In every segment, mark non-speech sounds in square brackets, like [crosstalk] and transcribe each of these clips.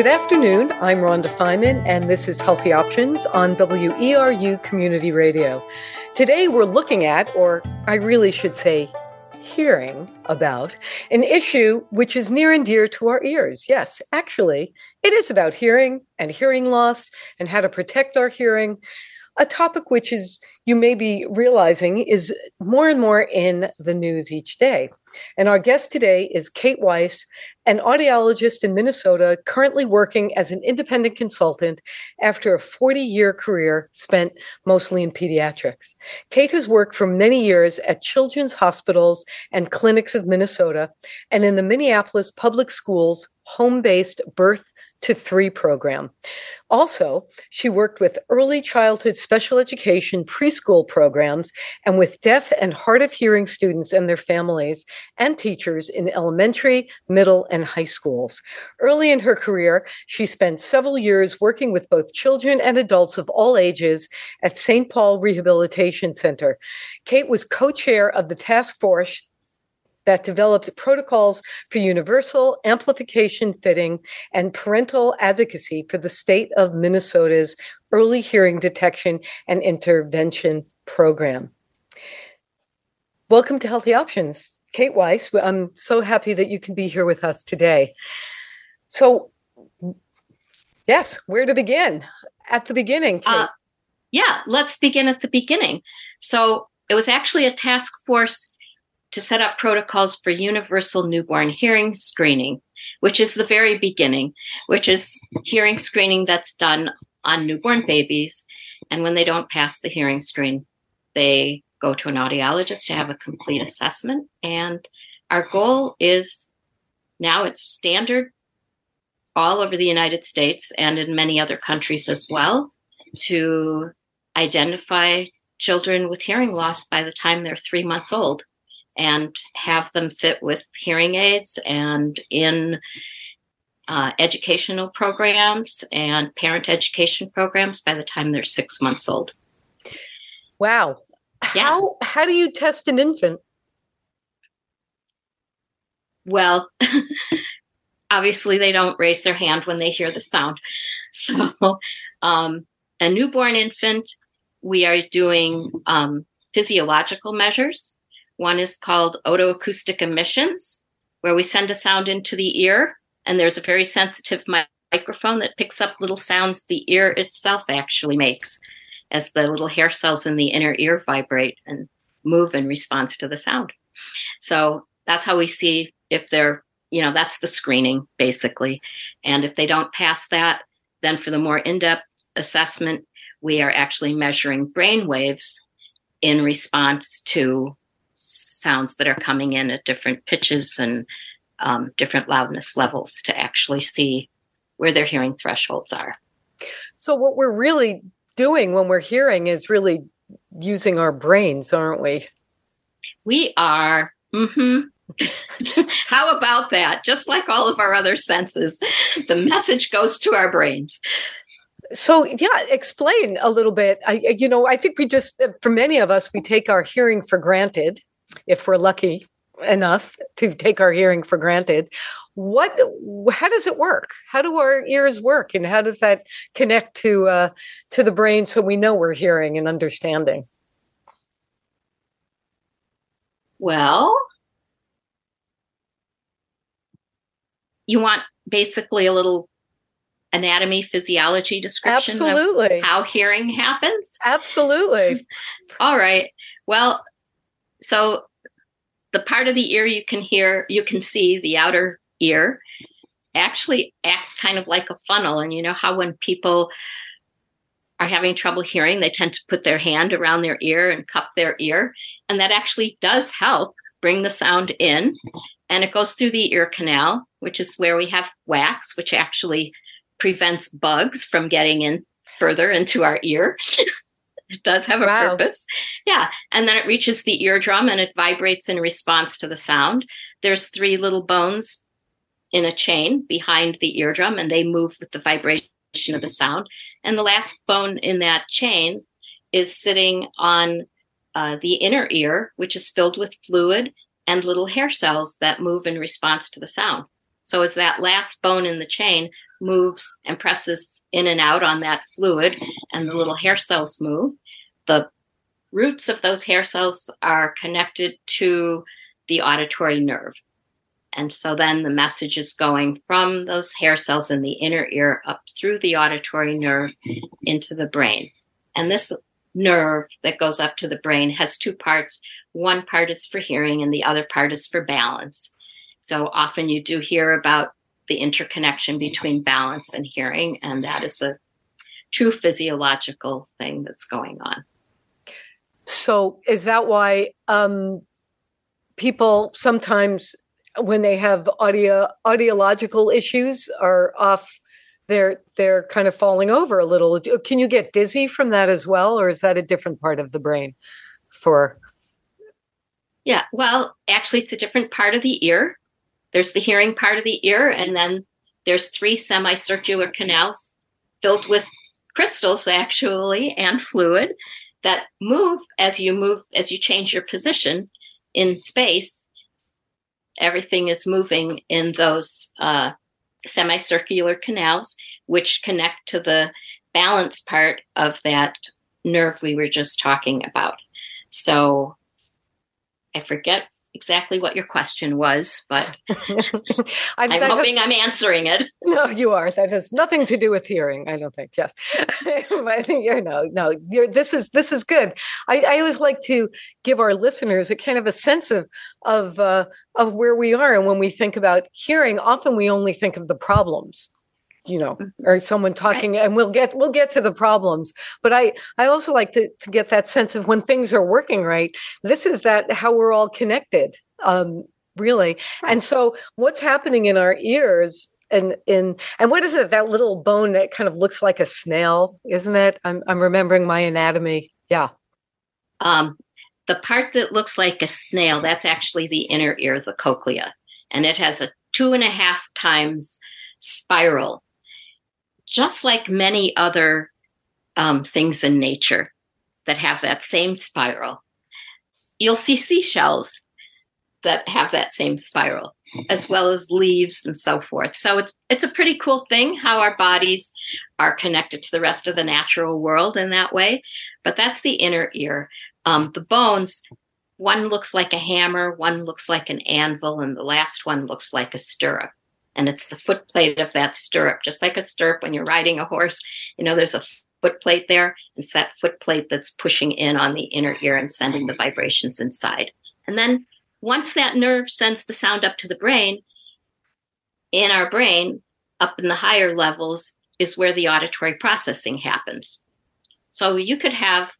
Good afternoon. I'm Rhonda Feiman, and this is Healthy Options on WERU Community Radio. Today, we're looking at, or I really should say, hearing about an issue which is near and dear to our ears. Yes, actually, it is about hearing and hearing loss and how to protect our hearing, a topic which is you may be realizing is more and more in the news each day. And our guest today is Kate Weiss, an audiologist in Minnesota, currently working as an independent consultant after a 40 year career spent mostly in pediatrics. Kate has worked for many years at children's hospitals and clinics of Minnesota and in the Minneapolis public schools home based birth to three program. Also, she worked with early childhood special education preschool programs and with deaf and hard of hearing students and their families and teachers in elementary, middle, and high schools. Early in her career, she spent several years working with both children and adults of all ages at St. Paul Rehabilitation Center. Kate was co chair of the task force that developed protocols for universal amplification fitting and parental advocacy for the state of Minnesota's early hearing detection and intervention program. Welcome to Healthy Options. Kate Weiss, I'm so happy that you can be here with us today. So, yes, where to begin? At the beginning, uh, yeah, let's begin at the beginning. So, it was actually a task force to set up protocols for universal newborn hearing screening, which is the very beginning, which is hearing screening that's done on newborn babies. And when they don't pass the hearing screen, they go to an audiologist to have a complete assessment. And our goal is now it's standard all over the United States and in many other countries as well to identify children with hearing loss by the time they're three months old and have them fit with hearing aids and in uh, educational programs and parent education programs by the time they're six months old. Wow. Yeah. How, how do you test an infant? Well, [laughs] obviously, they don't raise their hand when they hear the sound. [laughs] So, um, a newborn infant, we are doing um, physiological measures one is called otoacoustic emissions, where we send a sound into the ear, and there's a very sensitive microphone that picks up little sounds the ear itself actually makes as the little hair cells in the inner ear vibrate and move in response to the sound. So that's how we see if they're, you know, that's the screening basically. And if they don't pass that, then for the more in depth assessment, we are actually measuring brain waves in response to sounds that are coming in at different pitches and um, different loudness levels to actually see where their hearing thresholds are. So, what we're really doing when we're hearing is really using our brains, aren't we? We are. Mm-hmm. [laughs] How about that? Just like all of our other senses, the message goes to our brains. So, yeah, explain a little bit. I, you know, I think we just, for many of us, we take our hearing for granted if we're lucky enough to take our hearing for granted. What how does it work? How do our ears work? And how does that connect to uh, to the brain so we know we're hearing and understanding? Well you want basically a little anatomy physiology description absolutely. how hearing happens? Absolutely. [laughs] All right. Well so the part of the ear you can hear, you can see the outer ear actually acts kind of like a funnel. And you know how when people are having trouble hearing, they tend to put their hand around their ear and cup their ear. And that actually does help bring the sound in. And it goes through the ear canal, which is where we have wax, which actually prevents bugs from getting in further into our ear. [laughs] It [laughs] does have a wow. purpose. Yeah. And then it reaches the eardrum and it vibrates in response to the sound. There's three little bones in a chain behind the eardrum and they move with the vibration of the sound. And the last bone in that chain is sitting on uh, the inner ear, which is filled with fluid and little hair cells that move in response to the sound. So, as that last bone in the chain moves and presses in and out on that fluid, and the little hair cells move. The roots of those hair cells are connected to the auditory nerve. And so then the message is going from those hair cells in the inner ear up through the auditory nerve into the brain. And this nerve that goes up to the brain has two parts. One part is for hearing, and the other part is for balance. So often you do hear about the interconnection between balance and hearing, and that is a true physiological thing that's going on. So, is that why um, people sometimes, when they have audio audiological issues, are off? They're they're kind of falling over a little. Can you get dizzy from that as well, or is that a different part of the brain? For yeah, well, actually, it's a different part of the ear. There's the hearing part of the ear, and then there's three semicircular canals filled with crystals, actually, and fluid that move as you move, as you change your position in space. Everything is moving in those uh, semicircular canals, which connect to the balance part of that nerve we were just talking about. So I forget exactly what your question was, but [laughs] I'm hoping has, I'm answering it. [laughs] No, you are. That has nothing to do with hearing. I don't think. Yes, [laughs] but you know, no. this is this is good. I, I, always like to give our listeners a kind of a sense of of uh, of where we are, and when we think about hearing, often we only think of the problems you know mm-hmm. or someone talking and we'll get we'll get to the problems. But i i also like to, to get that sense of when things are working right this is that how we're all connected um really. And so what's happening in our ears and in and what is it that little bone that kind of looks like a snail isn't it? I'm, I'm remembering my anatomy. Yeah. Um the part that looks like a snail that's actually the inner ear the cochlea. And it has a two and a half times spiral just like many other um, things in nature that have that same spiral. You'll see seashells that have that same spiral, as well as leaves and so forth. So it's it's a pretty cool thing how our bodies are connected to the rest of the natural world in that way. But that's the inner ear. Um, the bones, one looks like a hammer, one looks like an anvil, and the last one looks like a stirrup and it's the foot plate of that stirrup, just like a stirrup when you're riding a horse. You know, there's a foot plate there. It's that foot plate that's pushing in on the inner ear and sending the vibrations inside. And then once that nerve sends the sound up to the brain, in our brain, up in the higher levels, is where the auditory processing happens. So you could have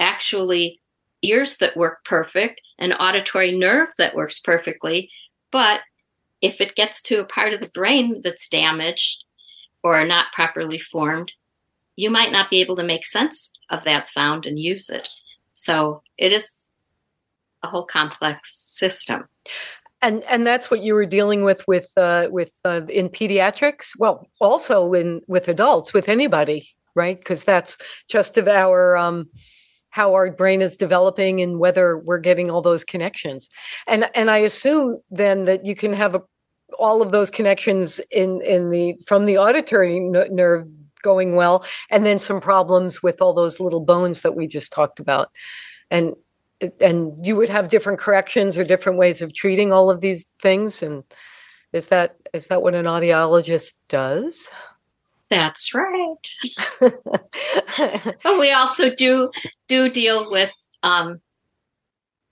actually ears that work perfect, an auditory nerve that works perfectly, but if it gets to a part of the brain that's damaged or not properly formed, you might not be able to make sense of that sound and use it. So it is a whole complex system. And and that's what you were dealing with with uh, with uh, in pediatrics. Well, also in with adults, with anybody, right? Because that's just of our um, how our brain is developing and whether we're getting all those connections. And and I assume then that you can have a, all of those connections in in the from the auditory n- nerve going well and then some problems with all those little bones that we just talked about. And and you would have different corrections or different ways of treating all of these things and is that is that what an audiologist does? That's right. [laughs] but we also do do deal with um,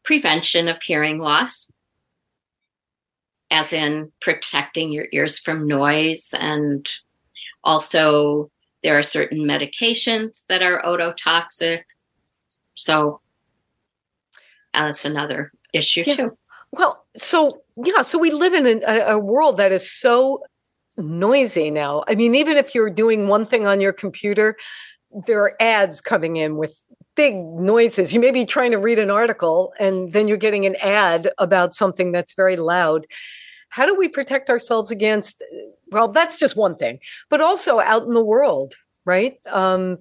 prevention of hearing loss, as in protecting your ears from noise, and also there are certain medications that are ototoxic. So that's another issue yeah. too. Well, so yeah, so we live in a, a world that is so noisy now. I mean, even if you're doing one thing on your computer, there are ads coming in with big noises. You may be trying to read an article and then you're getting an ad about something that's very loud. How do we protect ourselves against? Well, that's just one thing, but also out in the world, right? Um,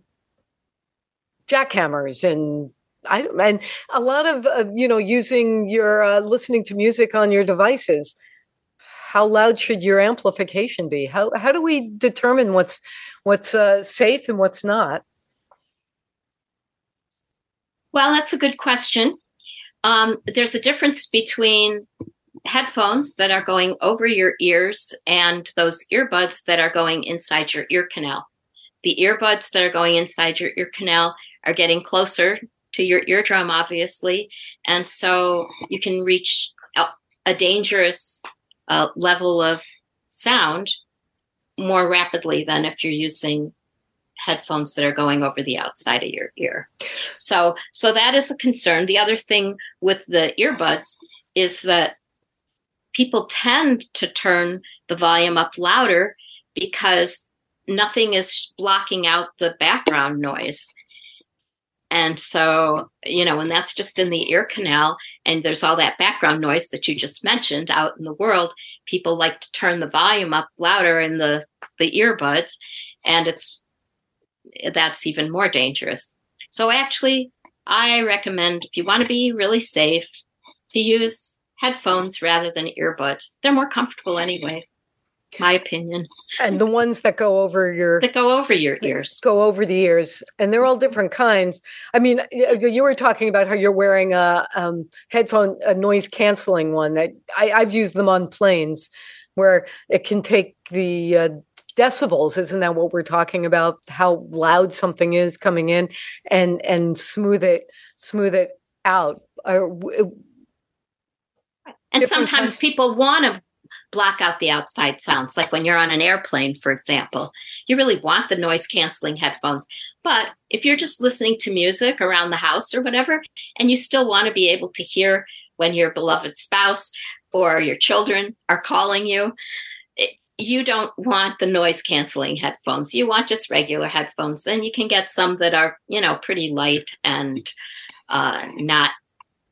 jackhammers and I and a lot of uh, you know using your uh, listening to music on your devices how loud should your amplification be? How how do we determine what's what's uh, safe and what's not? Well, that's a good question. Um, there's a difference between headphones that are going over your ears and those earbuds that are going inside your ear canal. The earbuds that are going inside your ear canal are getting closer to your eardrum, obviously, and so you can reach a dangerous uh, level of sound more rapidly than if you're using headphones that are going over the outside of your ear. So so that is a concern. The other thing with the earbuds is that people tend to turn the volume up louder because nothing is blocking out the background noise. And so, you know, and that's just in the ear canal, and there's all that background noise that you just mentioned out in the world. People like to turn the volume up louder in the the earbuds, and it's that's even more dangerous. So actually, I recommend if you want to be really safe to use headphones rather than earbuds. They're more comfortable anyway my opinion. And the ones that go over your that go over your ears, go over the ears, and they're all different kinds. I mean, you were talking about how you're wearing a um, headphone, a noise canceling one. That I, have used them on planes, where it can take the uh, decibels. Isn't that what we're talking about? How loud something is coming in, and and smooth it, smooth it out. Uh, and sometimes people want to block out the outside sounds. Like when you're on an airplane, for example, you really want the noise canceling headphones. But if you're just listening to music around the house or whatever, and you still want to be able to hear when your beloved spouse or your children are calling you, you don't want the noise canceling headphones. You want just regular headphones, and you can get some that are, you know, pretty light and uh, not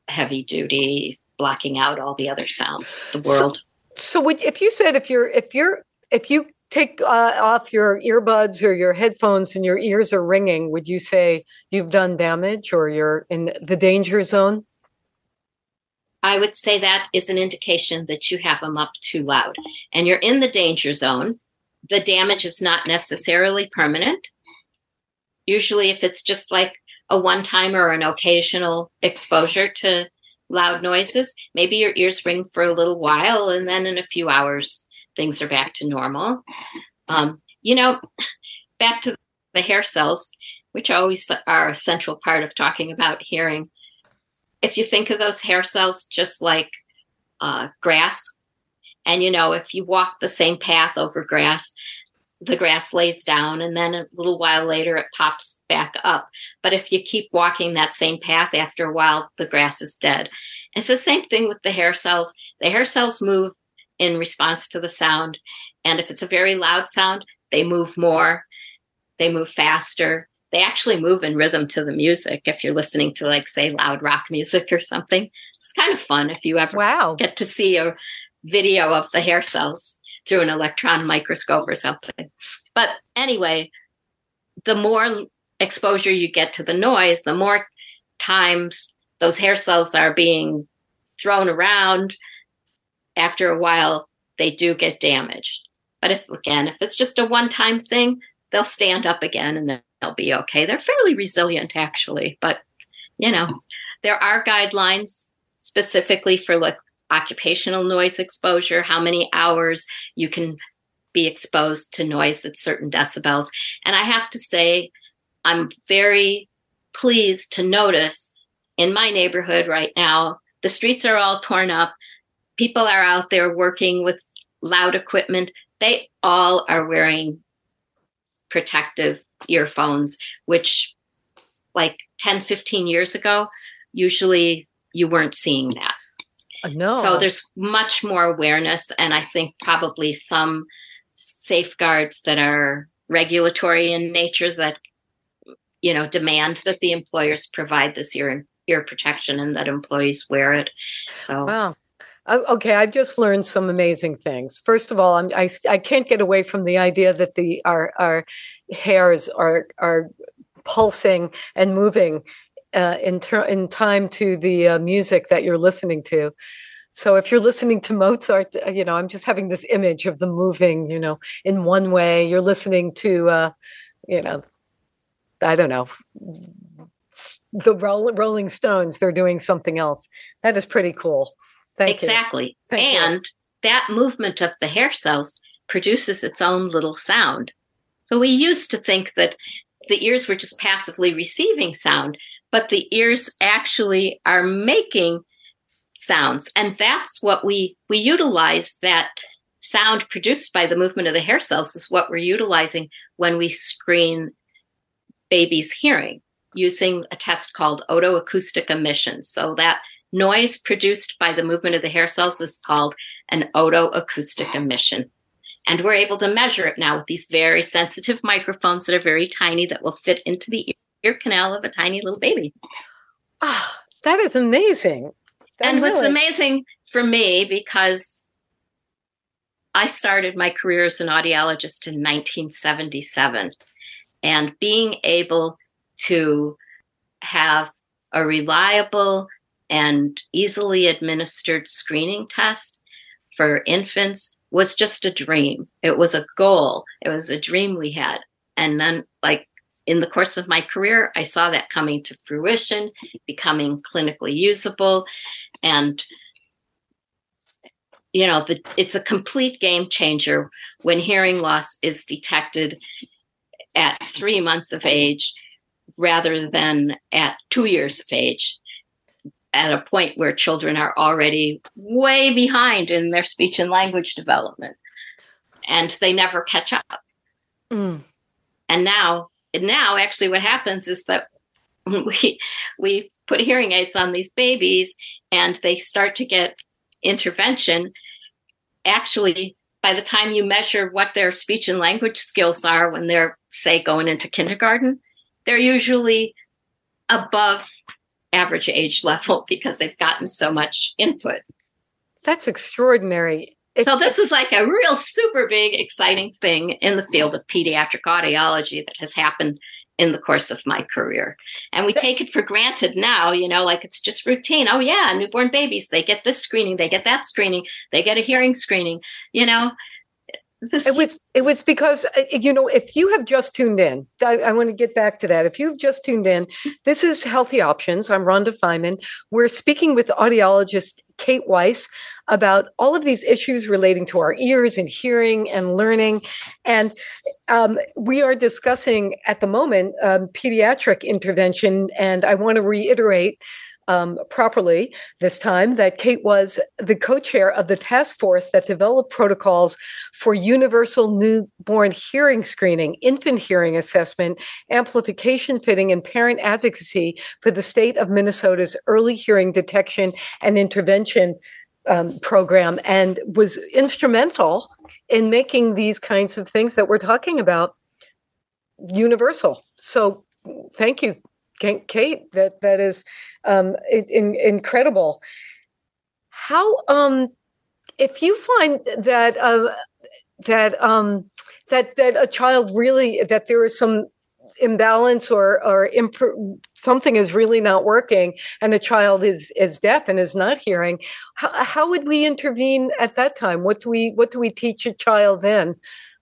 heavy duty, blocking out all the other sounds, the world. So would, if you said if you're if you're if you take uh, off your earbuds or your headphones and your ears are ringing, would you say you've done damage or you're in the danger zone? I would say that is an indication that you have them up too loud and you're in the danger zone. The damage is not necessarily permanent. Usually, if it's just like a one time or an occasional exposure to loud noises. Maybe your ears ring for a little while, and then in a few hours, things are back to normal. Um, you know, back to the hair cells, which always are a central part of talking about hearing. If you think of those hair cells just like uh, grass, and you know, if you walk the same path over grass, the grass lays down and then a little while later it pops back up. But if you keep walking that same path after a while, the grass is dead. It's the same thing with the hair cells. The hair cells move in response to the sound. And if it's a very loud sound, they move more, they move faster. They actually move in rhythm to the music if you're listening to, like, say, loud rock music or something. It's kind of fun if you ever wow. get to see a video of the hair cells through an electron microscope or something. But anyway, the more exposure you get to the noise, the more times those hair cells are being thrown around. After a while, they do get damaged. But if, again, if it's just a one time thing, they'll stand up again and they'll be okay. They're fairly resilient, actually. But, you know, there are guidelines specifically for like occupational noise exposure, how many hours you can be exposed to noise at certain decibels. And I have to say, I'm very pleased to notice in my neighborhood right now, the streets are all torn up. People are out there working with loud equipment. They all are wearing protective earphones, which, like 10, 15 years ago, usually you weren't seeing that. No. So there's much more awareness, and I think probably some safeguards that are regulatory in nature that you know demand that the employers provide this ear ear protection and that employees wear it. So wow. Uh, okay, I've just learned some amazing things. First of all, I'm, I I can't get away from the idea that the our our hairs are are pulsing and moving uh, in ter- in time to the uh, music that you're listening to. So if you're listening to Mozart, uh, you know, I'm just having this image of the moving, you know, in one way. You're listening to, uh, you know, I don't know, the Rolling Stones. They're doing something else. That is pretty cool. Thank exactly. and you. that movement of the hair cells produces its own little sound. So we used to think that the ears were just passively receiving sound, but the ears actually are making sounds. And that's what we we utilize that sound produced by the movement of the hair cells is what we're utilizing when we screen babies' hearing using a test called otoacoustic emission. So that noise produced by the movement of the hair cells is called an otoacoustic emission. And we're able to measure it now with these very sensitive microphones that are very tiny that will fit into the ear canal of a tiny little baby. Ah, oh, that is amazing. And what's amazing for me, because I started my career as an audiologist in 1977, and being able to have a reliable and easily administered screening test for infants was just a dream. It was a goal. It was a dream we had. And then, like, in the course of my career, I saw that coming to fruition, becoming clinically usable. And, you know, the, it's a complete game changer when hearing loss is detected at three months of age rather than at two years of age at a point where children are already way behind in their speech and language development and they never catch up mm. and now now actually what happens is that [laughs] we we put hearing aids on these babies and they start to get intervention actually by the time you measure what their speech and language skills are when they're say going into kindergarten they're usually above average age level [laughs] because they've gotten so much input. That's extraordinary. So this is like a real super big exciting thing in the field of pediatric audiology that has happened in the course of my career. And we take it for granted now, you know, like it's just routine. Oh yeah, newborn babies, they get this screening, they get that screening, they get a hearing screening, you know. It was it was because uh, you know if you have just tuned in, I, I, want to get back to that. If you've just tuned in, this is Healthy Options. I'm Rhonda Feiman. We're speaking with audiologist Kate Weiss about all of these issues relating to our ears and hearing and learning, and um, we are discussing at the moment um, pediatric intervention. And I want to reiterate um, properly this time that Kate was the co chair of the task force that developed protocols for universal newborn hearing screening, infant hearing assessment, amplification fitting, and parent advocacy for the state of Minnesota's early hearing detection and intervention um, program, and was instrumental in making these kinds of things that we're talking about universal. So, thank you, Kate, that that is um, in, incredible. How um, if you find that uh, that um, that that a child really that there is some imbalance or or imp- something is really not working and a child is is deaf and is not hearing how, how would we intervene at that time what do we what do we teach a child then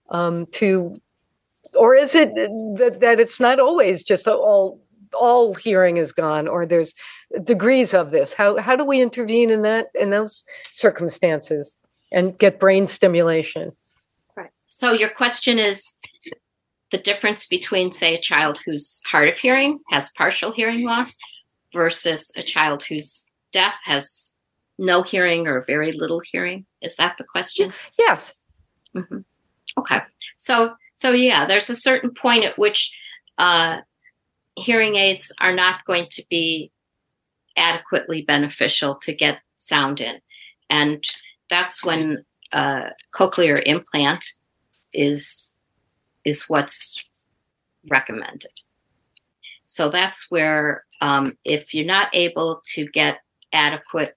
um, to or is it that, that it's not always just all all hearing is gone or there's degrees of this. How how do we intervene in that in those circumstances and get brain stimulation? Right. So your question is the difference between say a child who's hard of hearing has partial hearing loss versus a child who's deaf has no hearing or very little hearing. Is that the question? Yes. Mm-hmm. okay. So so yeah there's a certain point at which uh, hearing aids are not going to be adequately beneficial to get sound in. And that's when a cochlear implant is is what's recommended. So that's where um, if you're not able to get adequate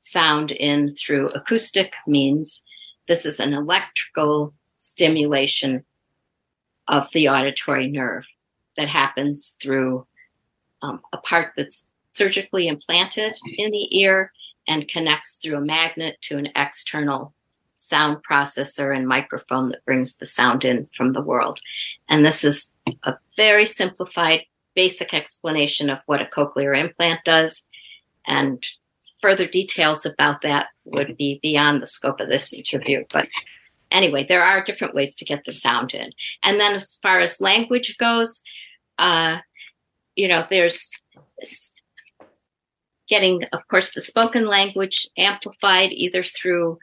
sound in through acoustic means, this is an electrical stimulation of the auditory nerve that happens through um, a part that's surgically implanted in the ear and connects through a magnet to an external sound processor and microphone that brings the sound in from the world. And this is a very simplified, basic explanation of what a cochlear implant does. And further details about that would be beyond the scope of this interview. But anyway, there are different ways to get the sound in. And then as far as language goes, uh, you know, there's getting, of course, the spoken language amplified either through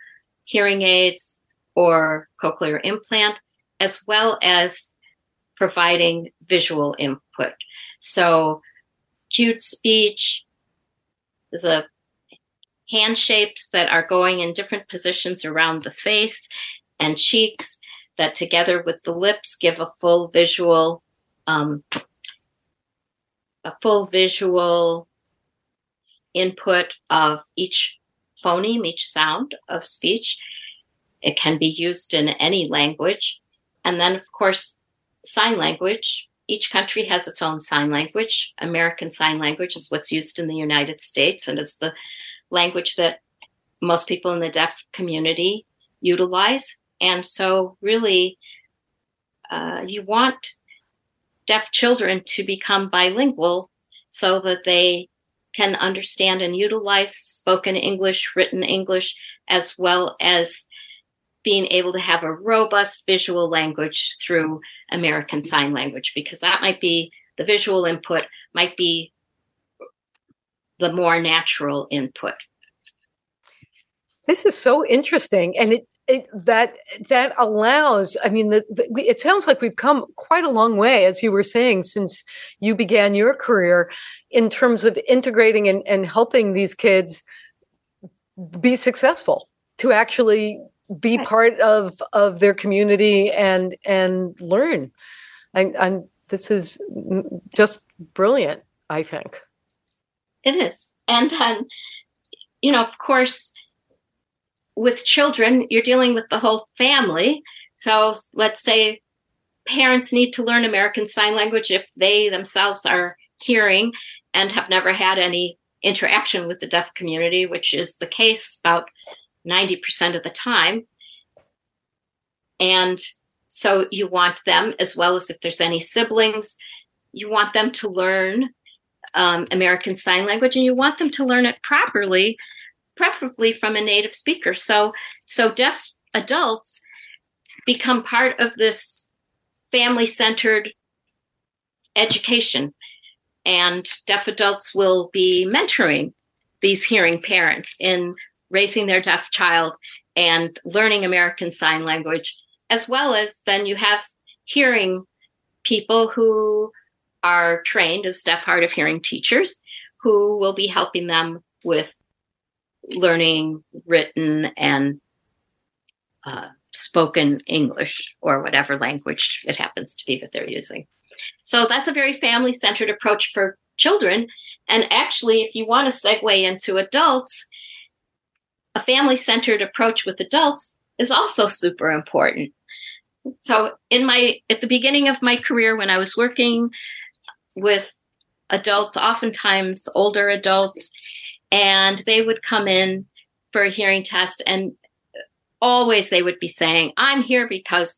hearing aids or cochlear implant, as well as providing visual input. So, cued speech, is a hand shapes that are going in different positions around the face and cheeks that together with the lips give a full visual um, a full visual input of each phoneme, each sound of speech. It can be used in any language. And then, of course, sign language. Each country has its own sign language. American Sign Language is what's used in the United States, and it's the language that most people in the deaf community utilize. And so, really, uh, you want deaf children to become bilingual so that they can understand and utilize spoken English, written English, as well as being able to have a robust visual language through American Sign Language, because that might be the visual input, might be the more natural input. This is so interesting, and it, it that that allows. I mean, the, the, it sounds like we've come quite a long way, as you were saying, since you began your career, in terms of integrating and, and helping these kids be successful to actually be part of of their community and and learn. And, and this is just brilliant. I think it is, and then you know, of course with children, you're dealing with the whole family. So let's say parents need to learn American Sign Language if they themselves are hearing and have never had any interaction with the deaf community, which is the case about 90% of the time. And so you want them, as well as if there's any siblings, you want them to learn um, American Sign Language and you want them to learn it properly preferably from a native speaker. So, so deaf adults become part of this family centered education. And deaf adults will be mentoring these hearing parents in raising their deaf child and learning American Sign Language, as well as then you have hearing people who are trained as deaf hard of hearing teachers who will be helping them with learning written and uh, spoken English or whatever language it happens to be that they're using. So that's a very family centered approach for children. And actually, if you want to segue into adults, a family centered approach with adults is also super important. So in my at the beginning of my career when I was working with adults, oftentimes older adults, and they would come in for a hearing test and always they would be saying i'm here because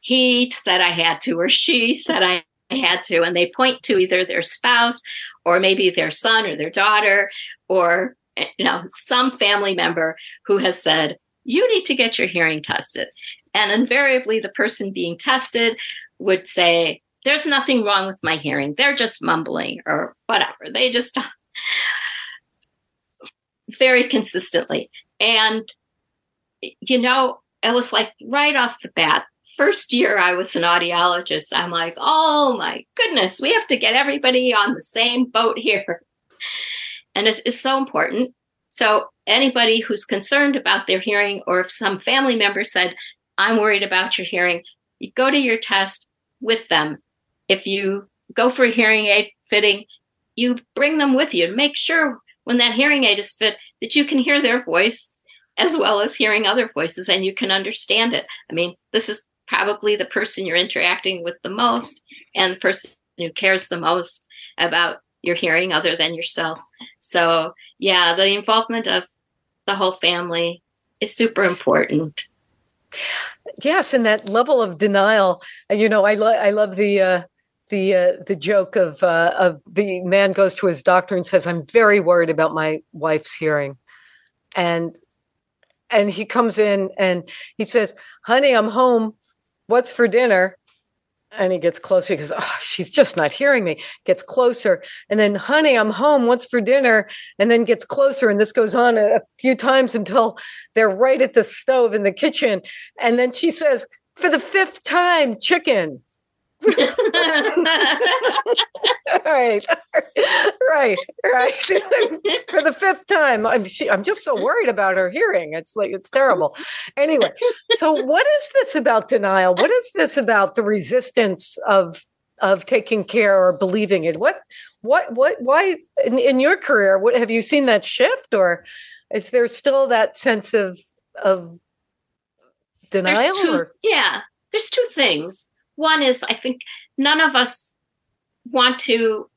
he said i had to or she said i had to and they point to either their spouse or maybe their son or their daughter or you know some family member who has said you need to get your hearing tested. And invariably the person being tested would say there's nothing wrong with my hearing. They're just mumbling or whatever. They just very consistently. And, you know, it was like right off the bat, first year I was an audiologist, I'm like, oh my goodness, we have to get everybody on the same boat here. And it is so important. So, anybody who's concerned about their hearing, or if some family member said, I'm worried about your hearing, you go to your test with them. If you go for a hearing aid fitting, you bring them with you. Make sure when that hearing aid is fit, that you can hear their voice as well as hearing other voices and you can understand it. I mean, this is probably the person you're interacting with the most and the person who cares the most about your hearing other than yourself. So, yeah, the involvement of the whole family is super important. Yes, and that level of denial. You know, I love I love the uh, the uh, the joke of uh, of the man goes to his doctor and says, "I'm very worried about my wife's hearing," and and he comes in and he says, "Honey, I'm home. What's for dinner?" And he gets closer because oh, she's just not hearing me. Gets closer, and then, "Honey, I'm home. What's for dinner?" And then gets closer, and this goes on a, a few times until they're right at the stove in the kitchen, and then she says, "For the fifth time, chicken." Right, right, right. For the fifth time, I'm she, I'm just so worried about her hearing. It's like it's terrible. Anyway, so what is this about denial? What is this about the resistance of of taking care or believing it? What what what why in, in your career? What have you seen that shift, or is there still that sense of of denial? There's two? Yeah, there's two things one is I think none of us want to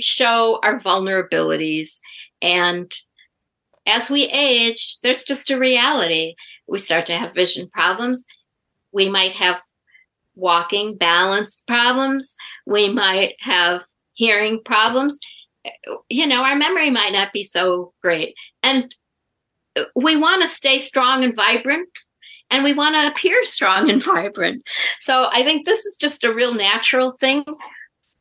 show our vulnerabilities. And as we age, there's just a reality. We start to have vision problems. We might have walking balance problems. We might have hearing problems. You know, our memory might not be so great. And we want to stay strong and vibrant and we want to appear strong and [laughs] vibrant. So I think this is just a real natural thing.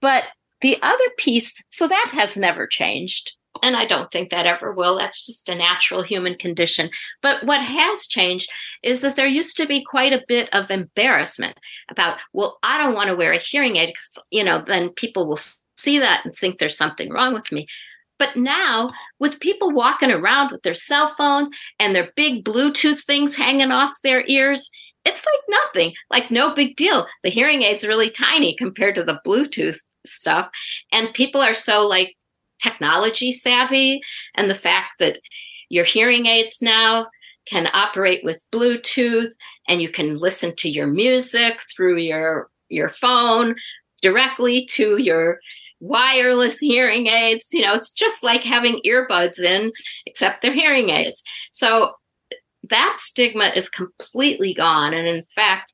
But the other piece, so that has never changed. And I don't think that ever will. That's just a natural human condition. But what has changed is that there used to be quite a bit of embarrassment about, well, I don't want to wear a hearing aid because, you know, then people will see that and think there's something wrong with me. But now, with people walking around with their cell phones and their big Bluetooth things hanging off their ears, it's like nothing, like no big deal. The hearing aid's are really tiny compared to the Bluetooth stuff. And people are so like technology savvy. And the fact that your hearing aids now can operate with Bluetooth and you can listen to your music through your your phone directly to your wireless hearing aids. You know, it's just like having earbuds in, except they're hearing aids. So that stigma is completely gone. And in fact,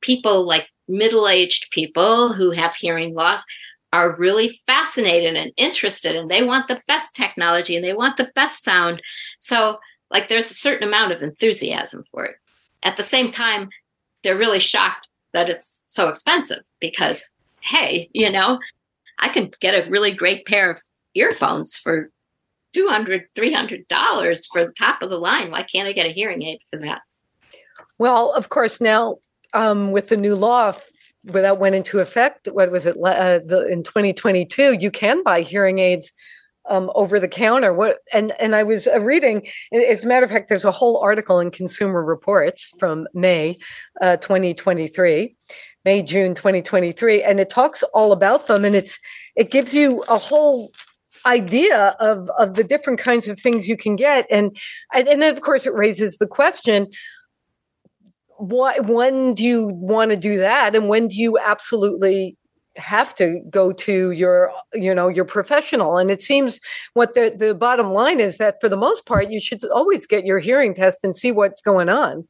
people like middle aged people who have hearing loss are really fascinated and interested, and they want the best technology and they want the best sound. So, like, there's a certain amount of enthusiasm for it. At the same time, they're really shocked that it's so expensive because hey, you know, I can get a really great pair of earphones for 200 $300 for the top of the line. Why can't I get a hearing aid for that? Well, of course, now um, with the new law, that went into effect, what was it uh, the, in 2022? You can buy hearing aids um, over the counter. What and and I was uh, reading. As a matter of fact, there's a whole article in Consumer Reports from May uh, 2023 May, June 2023. And it talks all about them and it's it gives you a whole idea of of the different kinds of things you can get. And and, and then of course it raises the question, why when do you want to do that? And when do you absolutely have to go to your you know your professional and it seems what the the bottom line is that for the most part you should always get your hearing test and see what's going on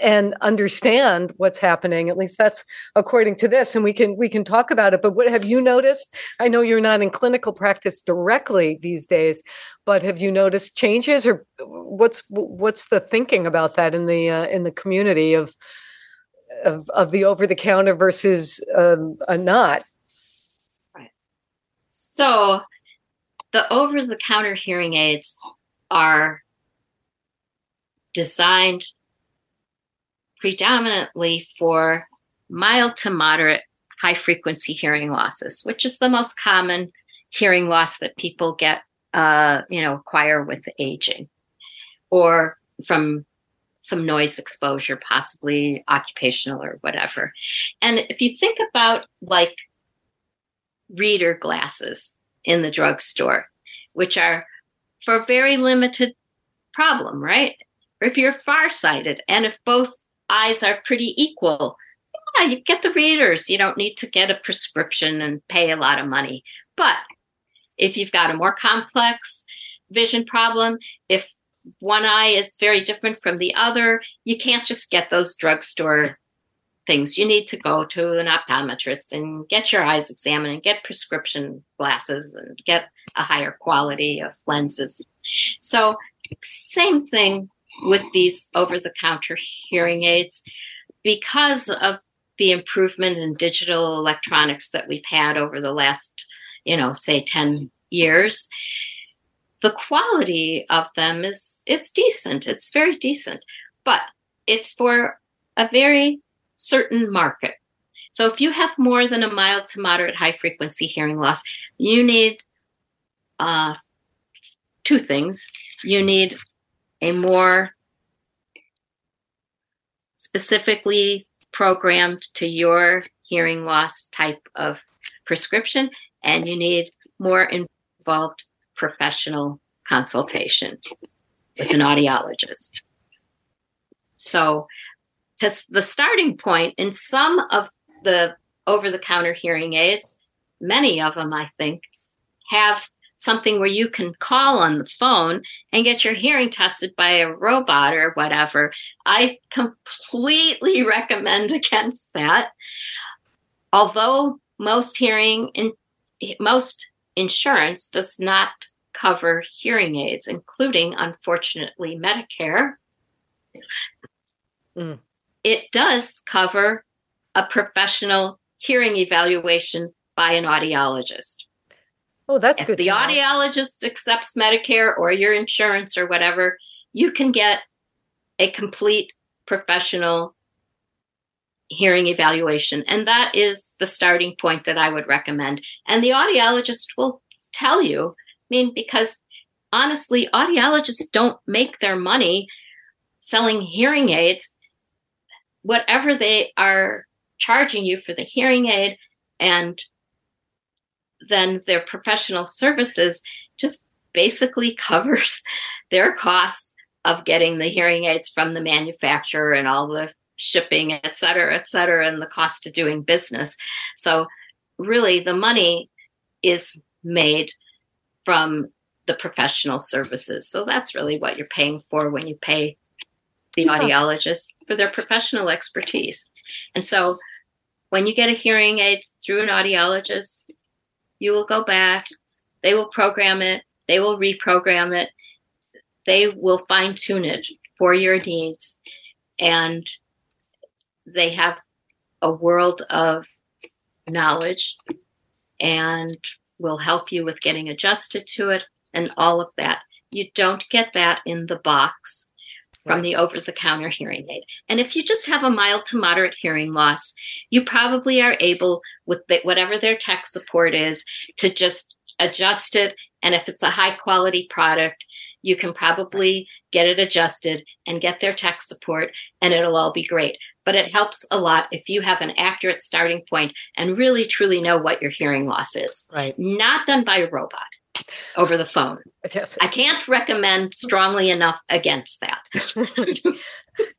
and understand what's happening at least that's according to this and we can we can talk about it but what have you noticed? I know you're not in clinical practice directly these days but have you noticed changes or what's what's the thinking about that in the uh, in the community of of of the over the counter versus um, a not? Right. So the over the counter hearing aids are designed predominantly for mild to moderate high frequency hearing losses, which is the most common hearing loss that people get, uh, you know, acquire with aging or from some noise exposure, possibly occupational or whatever. And if you think about like reader glasses in the drugstore, which are for a very limited problem, right? Or if you're farsighted and if both eyes are pretty equal. Yeah, you get the readers. You don't need to get a prescription and pay a lot of money. But If you've got a more complex vision problem, if one eye is very different from the other, you can't just get those drugstore things. You need to go to an optometrist and get your eyes examined and get prescription glasses and get a higher quality of lenses. So, same thing with these over the counter hearing aids. Because of the improvement in digital electronics that we've had over the last, you know, say 10 years, the quality of them is it's decent. It's very decent, but it's for a very certain market. So if you have more than a mild to moderate high frequency hearing loss, you need uh, two things. You need a more specifically programmed to your hearing loss type of prescription, and you need more involved professional consultation with an audiologist. So, to the starting point, in some of the over the counter hearing aids, many of them, I think, have something where you can call on the phone and get your hearing tested by a robot or whatever. I completely [laughs] recommend against that. Although most hearing in most insurance does not cover hearing aids, including, unfortunately, Medicare. Mm. It does cover a professional hearing evaluation by an audiologist. Oh, that's if good. The audiologist accepts Medicare or your insurance or whatever, you can get a complete professional hearing evaluation. And that is the starting point that I would recommend. And the audiologist will tell you, I mean, because honestly, audiologists don't make their money selling hearing aids. Whatever they are charging you for the hearing aid and then their professional services just basically [laughs] covers their costs of getting the hearing aids from the manufacturer and all the shipping, et cetera, et cetera, and the cost of doing business. So, really, the money is made from the professional services. So, that's really what you're paying for when you pay the yeah. audiologist for their professional expertise. And so, when you get a hearing aid through an audiologist, you will go back, they will program it, they will reprogram it, they will fine tune it for your needs. And they have a world of knowledge and will help you with getting adjusted to it and all of that. You don't get that in the box from the over the counter hearing aid. And if you just have a mild to moderate hearing loss, you probably are able, with whatever their tech support is, to just adjust it. And if it's a high quality product, you can probably get it adjusted and get their tech support, and it'll all be great but it helps a lot if you have an accurate starting point and really truly know what your hearing loss is. Right. Not done by a robot over the phone. Yes. I can't recommend strongly enough against that. [laughs]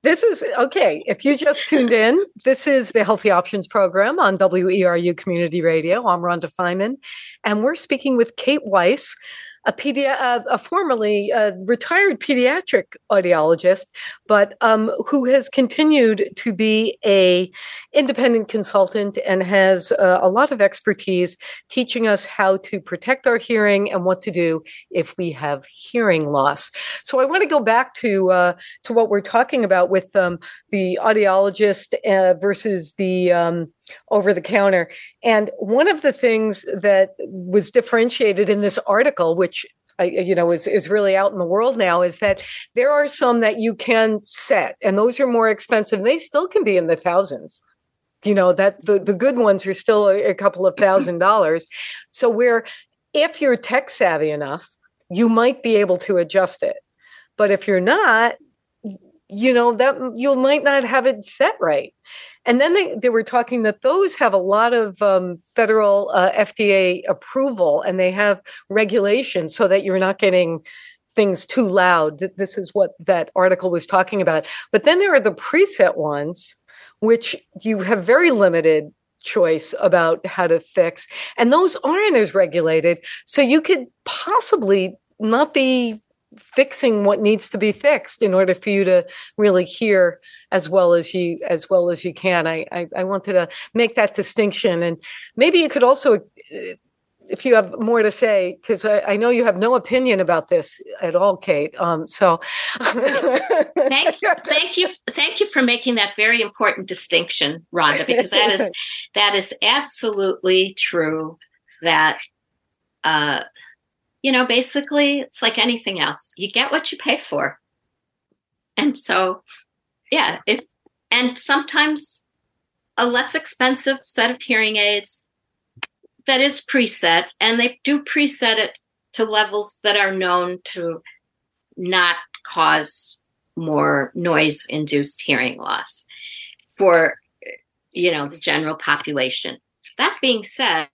this is okay. If you just tuned in, this is the Healthy Options program on WERU Community Radio. I'm Rhonda Feiman, and we're speaking with Kate Weiss a, pedi- uh, a formerly uh, retired pediatric audiologist, but um, who has continued to be a independent consultant and has uh, a lot of expertise teaching us how to protect our hearing and what to do if we have hearing loss. So I want to go back to uh, to what we're talking about with um, the audiologist versus the um, over the counter. And one of the things that was differentiated in this article, which I, you know is is really out in the world now, is that there are some that you can set, and those are more expensive. They still can be in the thousands. You know that the the good ones are still a, a couple of thousand [clears throat] dollars. So where if you're tech savvy enough, you might be able to adjust it. But if you're not, you know that you might not have it set right and then they, they were talking that those have a lot of um, federal uh, fda approval and they have regulations so that you're not getting things too loud this is what that article was talking about but then there are the preset ones which you have very limited choice about how to fix. And those aren't as regulated. So you could possibly not be fixing what needs to be fixed in order for you to really hear as well as you as well as you can. I I, I wanted to make that distinction, and maybe you could also if you have more to say, because I, I, know you have no opinion about this at all, Kate. Um, so [laughs] thank, you, thank you, thank you for making that very important distinction, Rhonda, because that is that is absolutely true. That uh, you know, basically, it's like anything else. You get what you pay for, and so yeah, if and sometimes a less expensive set of hearing aids that is preset, and they do preset it to levels that are known to not cause more noise induced hearing loss for you know the general population that being said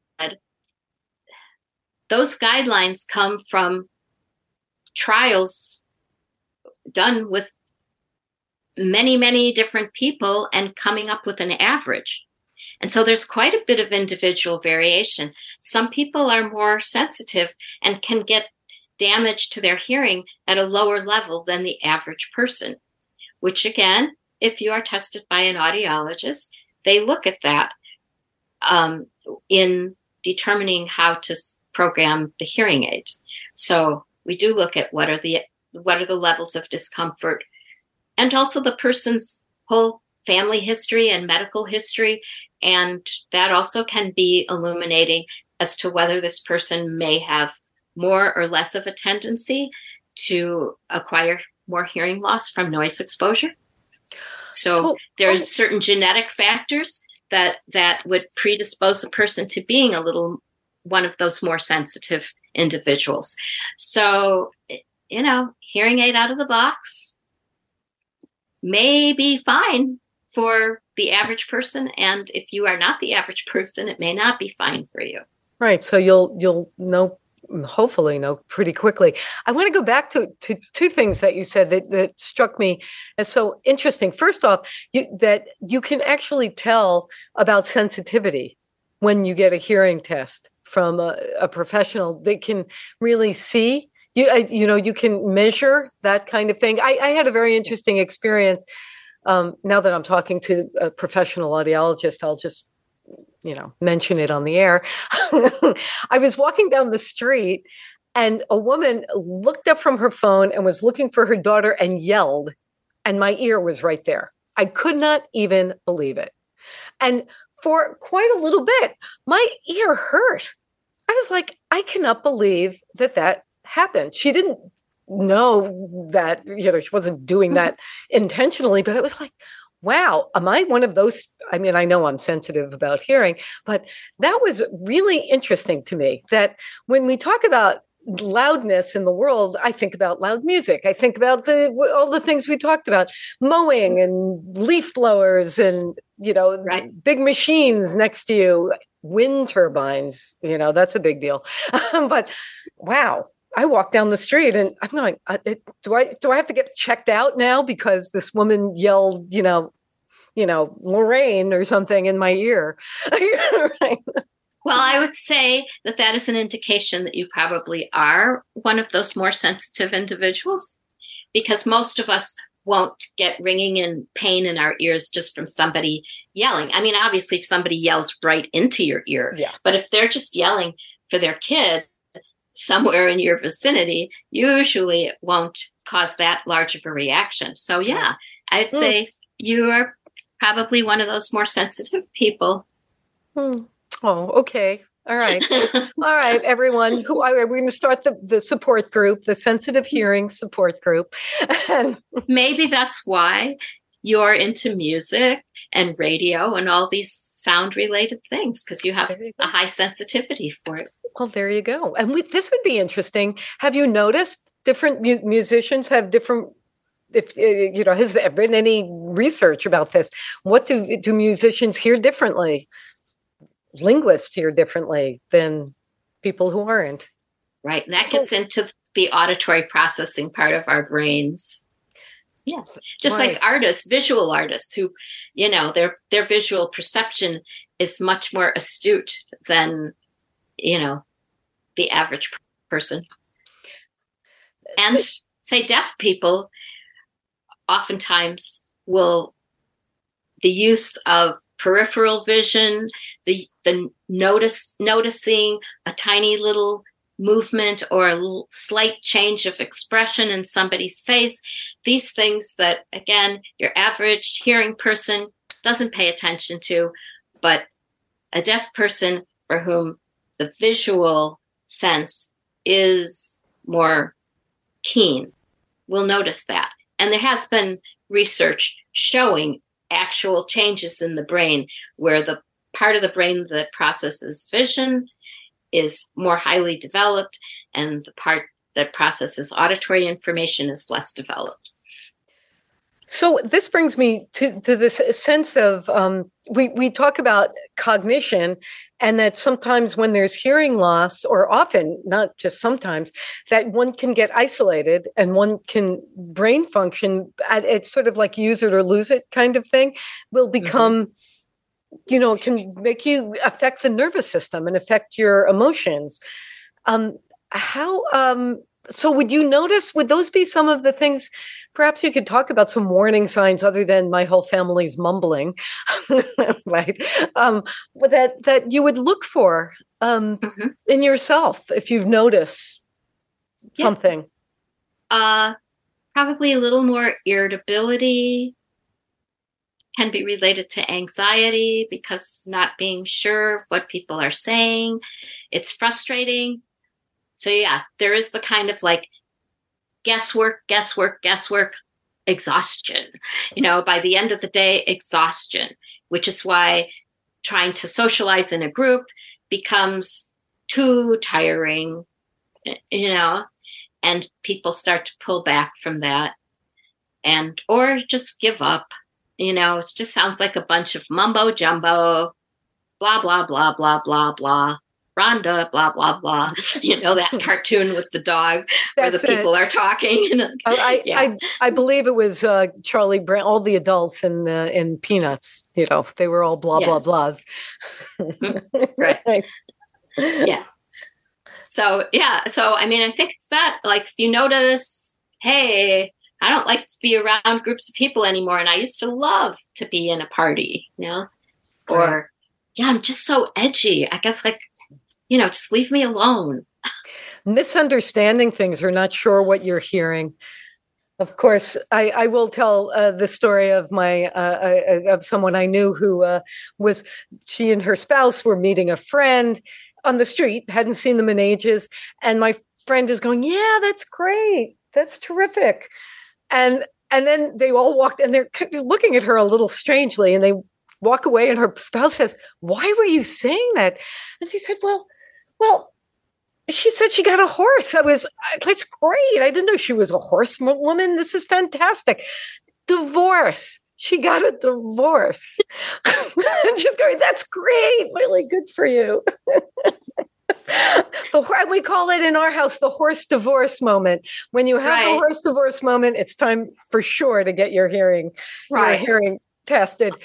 those guidelines come from trials done with many many different people and coming up with an average and so there's quite a bit of individual variation. Some people are more sensitive and can get damage to their hearing at a lower level than the average person, which again, if you are tested by an audiologist, they look at that um, in determining how to program the hearing aids. So we do look at what are the what are the levels of discomfort and also the person's whole family history and medical history and that also can be illuminating as to whether this person may have more or less of a tendency to acquire more hearing loss from noise exposure. So, so there are oh. certain genetic factors that that would predispose a person to being a little one of those more sensitive individuals. So, you know, hearing aid out of the box may be fine for the average person and if you are not the average [laughs] person it may not be fine for you. Right so you'll you'll know hopefully know pretty quickly. I want to go back to, to two things that you said that, that struck me as so interesting. First off you, that you can actually tell about sensitivity when you get a hearing test from a, a professional they can really see you you know you can measure that kind of thing I, I had a very interesting experience um, now that I'm talking to a professional audiologist, I'll just you know mention it on the air. [laughs] I was walking down the street and a woman looked up from her phone and was looking for her daughter and yelled and my ear was right there. I could not even believe it. And for quite a little bit, my ear hurt. I was like, I cannot believe that that happened. She didn't know that you know she wasn't doing mm-hmm. that intentionally but it was like wow am i one of those i mean i know i'm sensitive about hearing but that was really interesting to me that when we talk about loudness in the world i think about loud music i think about the all the things we talked about mowing and leaf blowers and you know right. big machines next to you wind turbines you know that's a big deal [laughs] but wow I walk down the street and I'm going, uh, do I do I have to get checked out now because this woman yelled, you know, you know, Lorraine or something in my ear? [laughs] Well, I would say that that is an indication that you probably are one of those more sensitive individuals because most of us won't get ringing and pain in our ears just from somebody yelling. I mean, obviously, if somebody yells right into your ear, yeah. but if they're just yelling for their kid, somewhere in your vicinity, usually it won't cause that large of a reaction. So, yeah, I'd mm. say you are probably one of those more sensitive people. Mm. Oh, okay. All right. [laughs] All right, everyone. Who are we're going to start the, the support group, the sensitive hearing support group. [laughs] maybe that's why you're into music and radio and all these sound related things because you have you a high sensitivity for it. Well, there you go. And we, this would be interesting. Have you noticed different mu- musicians have different? If eh, you know, has there been any research about this? What do do musicians hear differently? Linguists hear differently than people who aren't. Right, and that gets into the auditory processing part of our brains. Yeah, just right. like artists, visual artists who, you know, their their visual perception is much more astute than, you know, the average person. Uh, and say deaf people oftentimes will the use of peripheral vision, the the notice noticing a tiny little movement or a slight change of expression in somebody's face, these things that again your average hearing person doesn't pay attention to, but a deaf person for whom the visual sense is more keen will notice that. And there has been research showing actual changes in the brain where the part of the brain that processes vision is more highly developed and the part that processes auditory information is less developed. So this brings me to, to this sense of um, we we talk about cognition, and that sometimes when there's hearing loss, or often not just sometimes, that one can get isolated and one can brain function. It's sort of like use it or lose it kind of thing. Will mm-hmm. become. Mm-hmm. You know, can make you affect the nervous system and affect your emotions. Um, how um, so would you notice would those be some of the things perhaps you could talk about some warning signs other than my whole family's mumbling, [laughs] right? Um, that that you would look for um, mm-hmm. in yourself if you've noticed yeah. something. Uh, probably a little more irritability can be related to anxiety because not being sure what people are saying. It's frustrating. So yeah, there is the kind of like guesswork, guesswork, guesswork, exhaustion. You know, by the end of the day, exhaustion, which is why trying to socialize in a group becomes too tiring, you know, and people start to pull back from that and or just give up. You know, it just sounds like a bunch of mumbo jumbo, blah, blah, blah, blah, blah, blah. Rhonda, blah blah blah. [laughs] You know that [laughs] cartoon with the dog where the people it. are talking. [laughs] I, yeah. I, I believe it was uh, Charlie Brown. All the adults in the in Peanuts. You know, they were all blah yes. blah blahs. right. Yeah. So yeah. So I mean, I think it's that. Like, if you notice, hey, I don't like to be around groups of people anymore, and I used to love to be in a party. You know, or yeah, I'm just so edgy. I guess like you know, just leave me alone. Misunderstanding things or not sure what you're hearing. Of course, I, I will tell uh, the story of my uh, uh, of someone I knew who uh, was she and her spouse were meeting a friend on the street, hadn't seen them in ages, and my friend is going, "Yeah, that's great, that's terrific," and and then they all walked and they're looking at her a little strangely, and they walk away, and her spouse says, "Why were you saying that?" And she said, "Well." Well, she said she got a horse. I was, that's great. I didn't know she was a horsewoman. This is fantastic. Divorce. She got a divorce. [laughs] She's going, that's great. Really good for you. [laughs] [laughs] the, we call it in our house the horse divorce moment. When you have right. the horse divorce moment, it's time for sure to get your hearing, right. your hearing tested.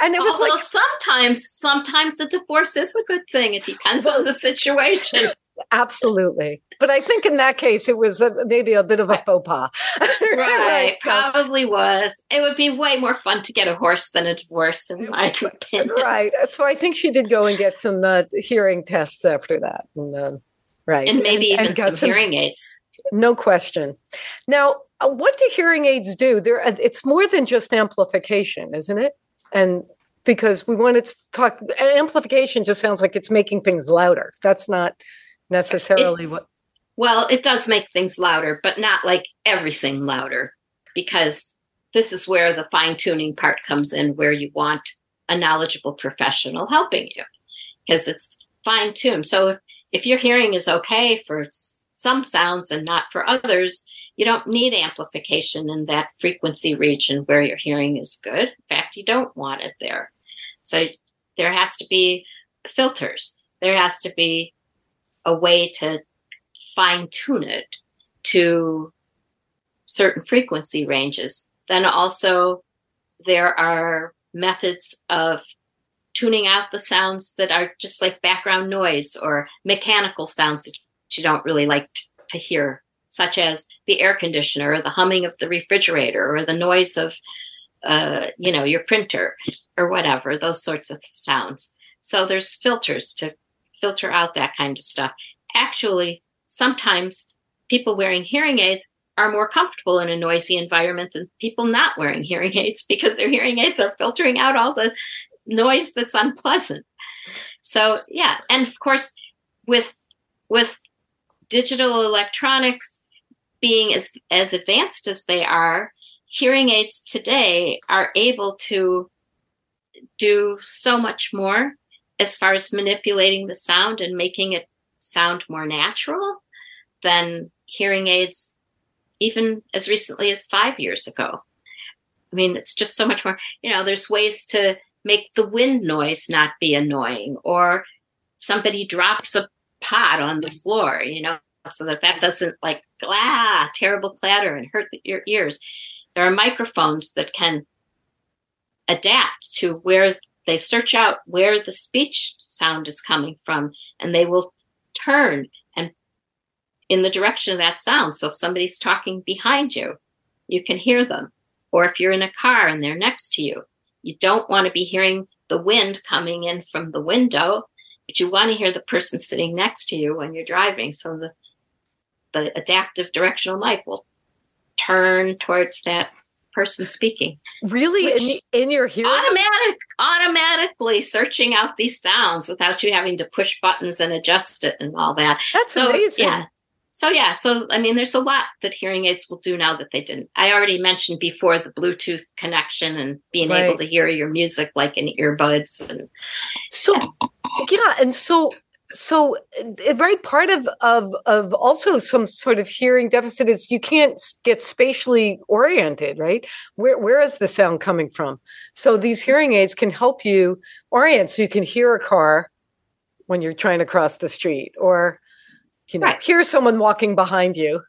And it was Although like sometimes, sometimes the divorce is a good thing. It depends on the situation. Absolutely. But I think in that case, it was a, maybe a bit of a faux pas. [laughs] right. right. So, probably was. It would be way more fun to get a horse than a divorce, in my opinion. Right. So I think she did go and get some uh, hearing tests after that. And, uh, right. And maybe and, even and some, some hearing aids. No question. Now, uh, what do hearing aids do? There, uh, it's more than just amplification, isn't it? and because we wanted to talk amplification just sounds like it's making things louder that's not necessarily it, what well it does make things louder but not like everything louder because this is where the fine tuning part comes in where you want a knowledgeable professional helping you because it's fine tuned so if, if your hearing is okay for some sounds and not for others you don't need amplification in that frequency region where your hearing is good. In fact, you don't want it there. So there has to be filters. There has to be a way to fine tune it to certain frequency ranges. Then also, there are methods of tuning out the sounds that are just like background noise or mechanical sounds that you don't really like t- to hear, such as the air conditioner or the humming of the refrigerator or the noise of, uh, you know, your printer or whatever, those sorts of sounds. So there's filters to filter out that kind of stuff. Actually, sometimes people wearing hearing aids are more comfortable in a noisy environment than people not wearing hearing aids [laughs] because their hearing aids are filtering out all the noise that's unpleasant. So yeah, and of course with with digital electronics being as as advanced as they are, hearing aids today are able to do so much more as far as manipulating the sound and making it sound more natural than hearing aids even as recently as five years ago. I mean, it's just so much more, you know, there's ways to make the wind noise not be annoying, or somebody drops a pot on the floor, you know, so that that doesn't like, ah, terrible clatter and hurt your ears. There are microphones that can adapt to where they search out where the speech sound is coming from and they will turn and in the direction of that sound. So if somebody's talking behind you, you can hear them. Or if you're in a car and they're next to you, you don't want to be hearing the wind coming in from the window, but you want to hear the person sitting next to you when you're driving. So the the adaptive directional mic will turn towards that person speaking. Really, in, in, your hearing, automatic, automatically searching out these sounds without you having to push buttons and adjust it and all that. That's so, amazing. Yeah, so yeah so i mean there's a lot that hearing aids will do now that they didn't i already mentioned before the bluetooth connection and being right. able to hear your music like in earbuds and so yeah and so so eh, a right part of of of also some sort of hearing deficit is you can't get spatially oriented right where where is the sound coming from so these hearing aids can help you orient so you can hear a car when you're trying to cross the street or you know, right. hear someone walking behind you.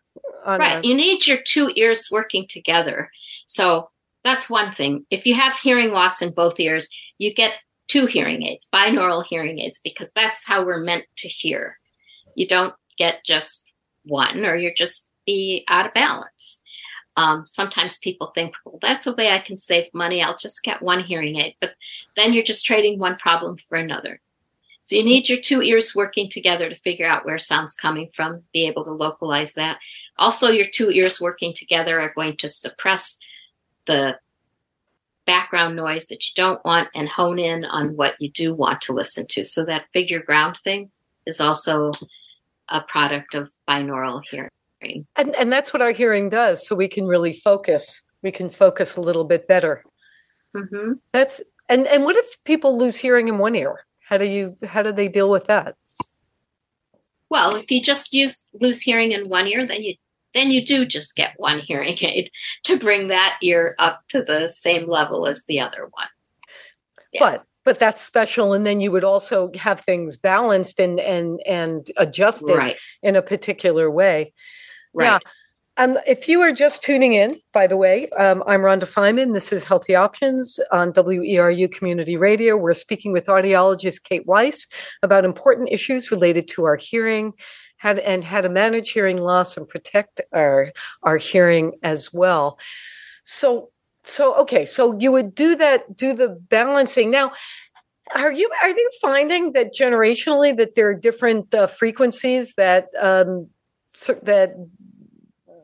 Right. A- you need your two ears working together. So that's one thing. If you have hearing loss in both ears, you get two hearing aids, binaural hearing aids, because that's how we're meant to hear. You don't get just one or you're just be out of balance. Um, sometimes people think, well, that's a way I can save money. I'll just get one hearing aid. But then you're just trading one problem for another. So you need your two ears working together to figure out where sound's coming from, be able to localize that. Also, your two ears working together are going to suppress the background noise that you don't want and hone in on what you do want to listen to. So that figure ground thing is also a product of binaural hearing. And and that's what our hearing does. So we can really focus. We can focus a little bit better. Mm-hmm. That's and and what if people lose hearing in one ear? How do you how do they deal with that? Well, if you just use lose hearing in one ear, then you then you do just get one hearing [laughs] aid to bring that ear up to the same level as the other one. Yeah. But but that's special and then you would also have things balanced and and and adjusted right. in a particular way. Right. Yeah. Um, if you are just tuning in, by the way, um, I'm Rhonda Feiman. This is Healthy Options on WERU Community Radio. We're speaking with audiologist Kate Weiss about important issues related to our hearing how to, and how to manage hearing loss and protect our, our hearing as well. So, so okay, so you would do that, do the balancing. Now, are you are you finding that generationally that there are different uh, frequencies that um, that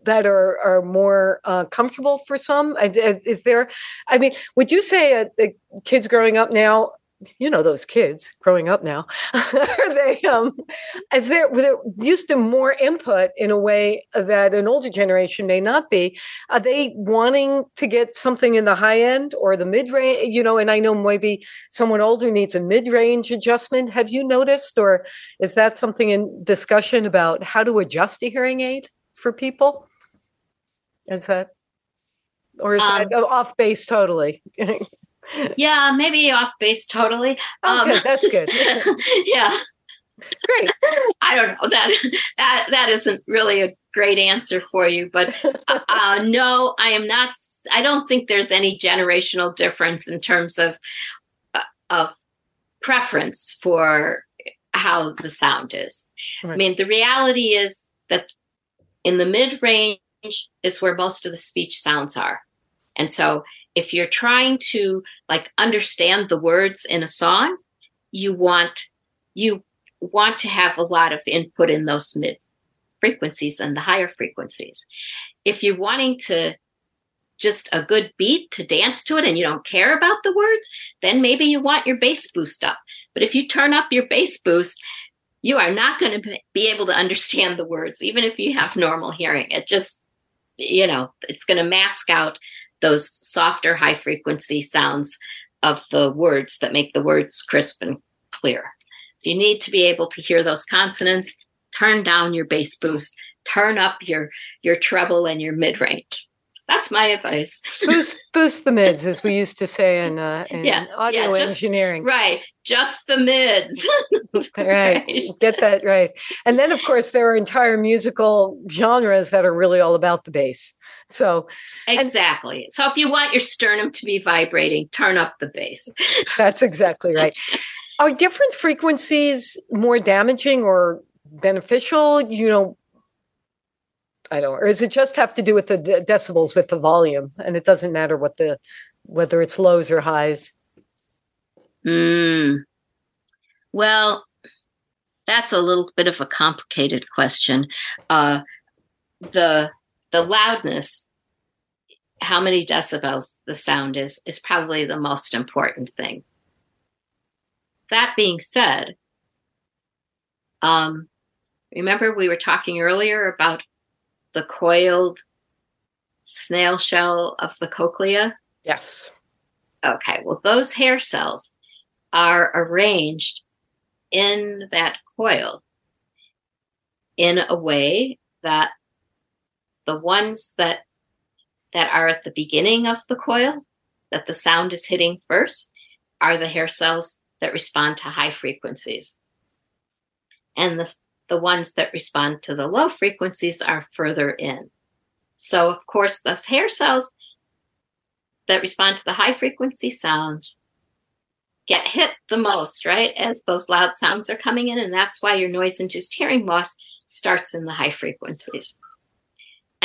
that are are more uh, comfortable for some? Is there? I mean, would you say uh, kids growing up now? You know those kids growing up now. [laughs] are they? Um, is there? They're used to more input in a way that an older generation may not be. Are they wanting to get something in the high end or the mid range? You know, and I know maybe someone older needs a mid range adjustment. Have you noticed, or is that something in discussion about how to adjust a hearing aid for people? Is that, or is um, that off base totally? [laughs] yeah, maybe off base totally. Oh, um, good. That's good. [laughs] yeah. Great. I don't know that that that isn't really a great answer for you, but uh, uh, no, I am not. I don't think there's any generational difference in terms of uh, of preference for how the sound is. Right. I mean, the reality is that in the mid range is where most of the speech sounds are. And so if you're trying to like understand the words in a song, you want you want to have a lot of input in those mid frequencies and the higher frequencies. If you're wanting to just a good beat to dance to it and you don't care about the words, then maybe you want your bass boost up. But if you turn up your bass boost, you are not going to be able to understand the words, even if you have normal hearing. It just, you know, it's going to mask out those softer, high frequency sounds of the words that make the words crisp and clear. So you need to be able to hear those consonants, turn down your bass boost, turn up your your treble and your mid range. That's my advice. [laughs] boost boost the mids, as we used to say in, uh, in Yeah, audio yeah, just- engineering. Right, just the mids. [laughs] right. [laughs] Get that right. And then, of course, there are entire musical genres that are really all about the bass. So Exactly. So if you want your sternum to be vibrating, turn up the bass. [laughs] that's exactly right. Are different frequencies more damaging or beneficial? You know, I don't. Or does it just have to do with the de- decibels with the volume, and it doesn't matter what the whether it's lows or highs? Mm. Well, that's a little bit of a complicated question. Uh, the the loudness, how many decibels the sound is, is probably the most important thing. That being said, um, remember we were talking earlier about the coiled snail shell of the cochlea? Yes. Okay, well, those hair cells are arranged in that coil in a way that the ones that that are at the beginning of the coil that the sound is hitting first are the hair cells that respond to high frequencies and the the ones that respond to the low frequencies are further in so of course those hair cells that respond to the high frequency sounds get hit the most, right? As those loud sounds are coming in. And that's why your noise induced hearing loss starts in the high frequencies.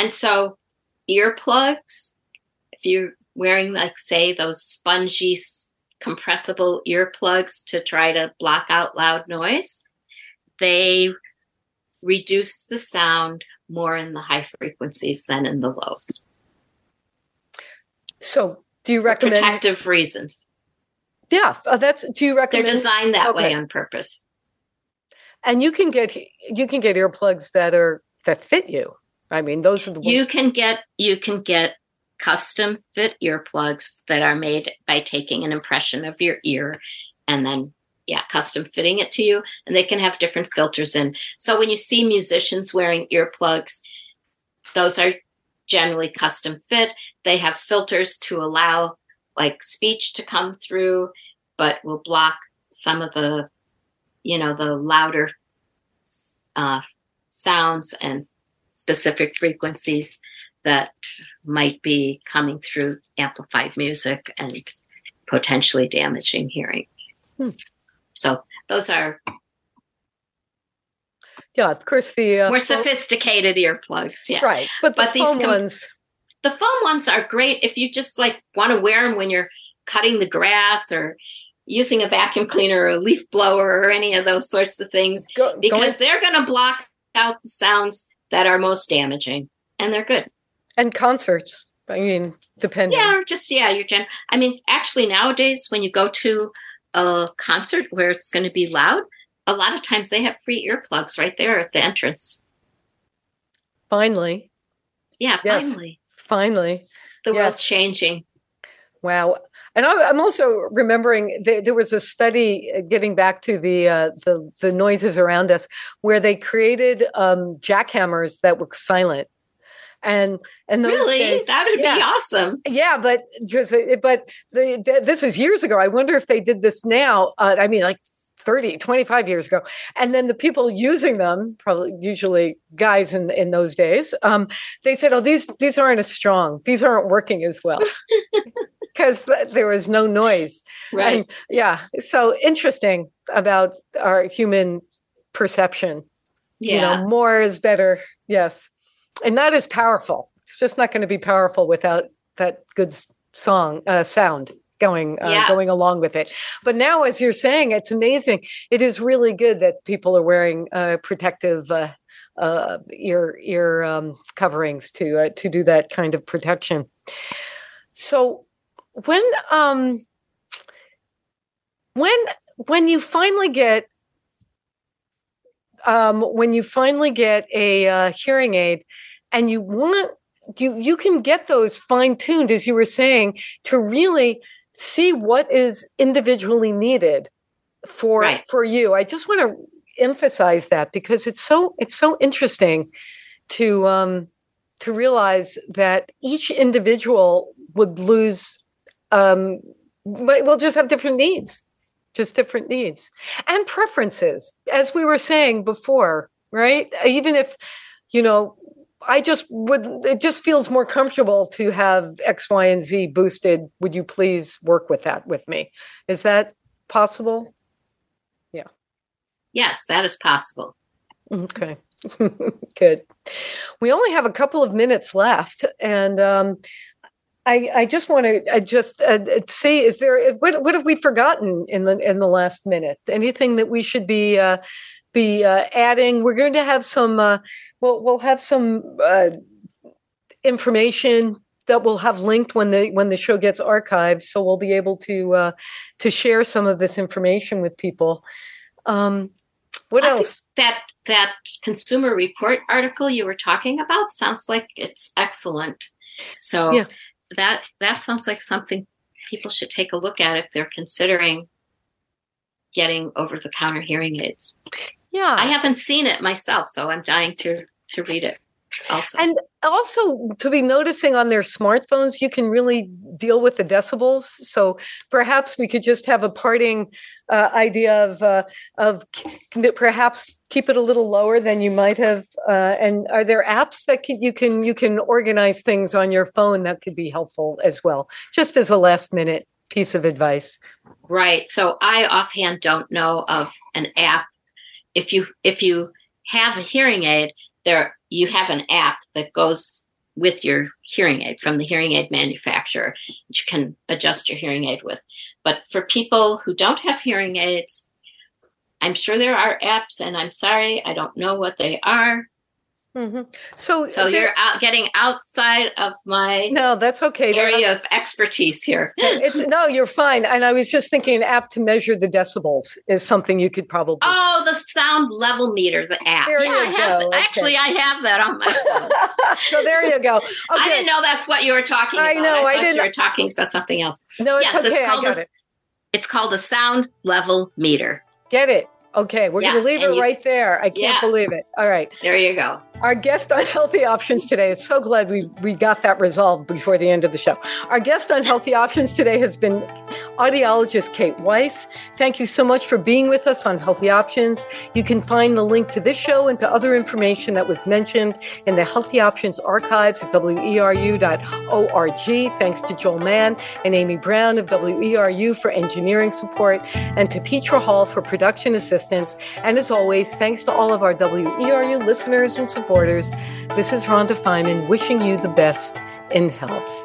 And so, earplugs, if you're wearing, like, say, those spongy, compressible earplugs to try to block out loud noise, they reduce the sound more in the high frequencies than in the lows. So, do you recommend? Protective reasons. Yeah, uh, that's. Do you recommend They're designed that way on purpose. and you can get you can get earplugs that are that fit you. I mean, those are the ones. You can get you can get custom fit earplugs that are made by taking an impression of your ear and then yeah, custom fitting it to you and they can have different filters in. So when you see musicians wearing earplugs, those are generally custom fit. They have filters to allow like speech to come through but will block some of the you know the louder uh, sounds and specific frequencies that might be coming through amplified music and potentially damaging hearing. Hmm. So those are yeah, of course the uh, more foam- sophisticated earplugs. Yeah. right, but the But these com- ones. The foam ones are great if you just like want to wear them when you're cutting the grass or using a vacuum cleaner or a leaf blower or any of those sorts of things Go, because going, they're going to block out the sounds that are most damaging and they're good. and concerts. I mean, depending. Yeah, or just yeah, your gen. I mean, actually nowadays when you go to a concert where it's going to be loud, a lot of times they have free earplugs right there at the entrance. Finally, Yeah, Yes. finally, finally, the Yes. world's changing. wow. And I, I'm also remembering there, there was a study uh, getting back to the uh, the the noises around us, where they created um, jackhammers that were silent, and and those Really, days, that would yeah. be awesome. Yeah, but because but the, the, this was years ago. I wonder if they did this now. Uh, I mean, like 30, 25 years ago. And then the people using them, probably usually guys in in those days, um, they said, "Oh, these these aren't as strong. These aren't working as well." [laughs] because there was no noise. Right. And, yeah. So interesting about our human perception. Yeah. You know, more is better. Yes. And that is powerful. It's just not going to be powerful without that good song uh, sound going uh, Yeah. going along with it. But now, as you're saying, it's amazing. It is really good that people are wearing uh, protective uh, uh, ear ear um, coverings to uh, to do that kind of protection. So when um when when you finally get um when you finally get a uh, hearing aid and you want you you can get those fine tuned as you were saying to really see what is individually needed for Right. for you i just want to emphasize that because it's so it's so interesting to um to realize that each individual would lose um but we'll just have different needs just different needs and preferences as we were saying before right even if you know i just would it just feels more comfortable to have x y and z boosted would you please work with that with me is that possible Yeah. Yes, that is possible. Okay. [laughs] Good. We only have a couple of minutes left, and um, I, I just want to I just uh, say: Is there what what have we forgotten in the in the last minute? Anything that we should be uh, be uh, adding? We're going to have some. Uh, we'll we'll have some uh, information that we'll have linked when the when the show gets archived, so we'll be able to uh, to share some of this information with people. Um, what I else? That that consumer report article you were talking about sounds like it's excellent. So Yeah. That that sounds like something people should take a look at if they're considering getting over the counter hearing aids. Yeah, I haven't seen it myself, so I'm dying to to read it also. And also to be noticing on their smartphones, you can really deal with the decibels. So perhaps we could just have a parting uh, idea of uh, of perhaps keep it a little lower than you might have. Uh, and are there apps that can, you can you can organize things on your phone that could be helpful as well? Just as a last minute piece of advice. Right. So I offhand don't know of an app. If you if you have a hearing aid, there you have an app that goes with your hearing aid from the hearing aid manufacturer that you can adjust your hearing aid with. But for people who don't have hearing aids, I'm sure there are apps, and I'm sorry, I don't know what they are. Mhm. So So there- you're out getting outside of my no, that's okay. Area of expertise here. [laughs] it's no, you're fine. And I was just thinking an app to measure the decibels is something you could probably Oh, the sound level meter, the app. There yeah, you I have. go. Okay. Actually, I have that on my phone. [laughs] so there you go. Okay. I didn't know that's what you were talking About. I know, I thought didn't- You were talking about something else. No, it's Yes, it's okay. I called got a- it. It's called a sound level meter. Get it. Okay, we're Yeah, going to leave it you- right there. I can't Yeah. believe it. All right. There you go. Our guest on Healthy Options today is so glad we, we got that resolved before the end of the show. Our guest on Healthy Options today has been audiologist Kate Weiss. Thank you so much for being with us on Healthy Options. You can find the link to this show and to other information that was mentioned in the Healthy Options archives at weru.org. Thanks to Joel Mann and Amy Brown of WERU for engineering support and to Petra Hall for production assistance. And as always, thanks to all of our WERU listeners and supporters. This is Rhonda Feiman wishing you the best in health.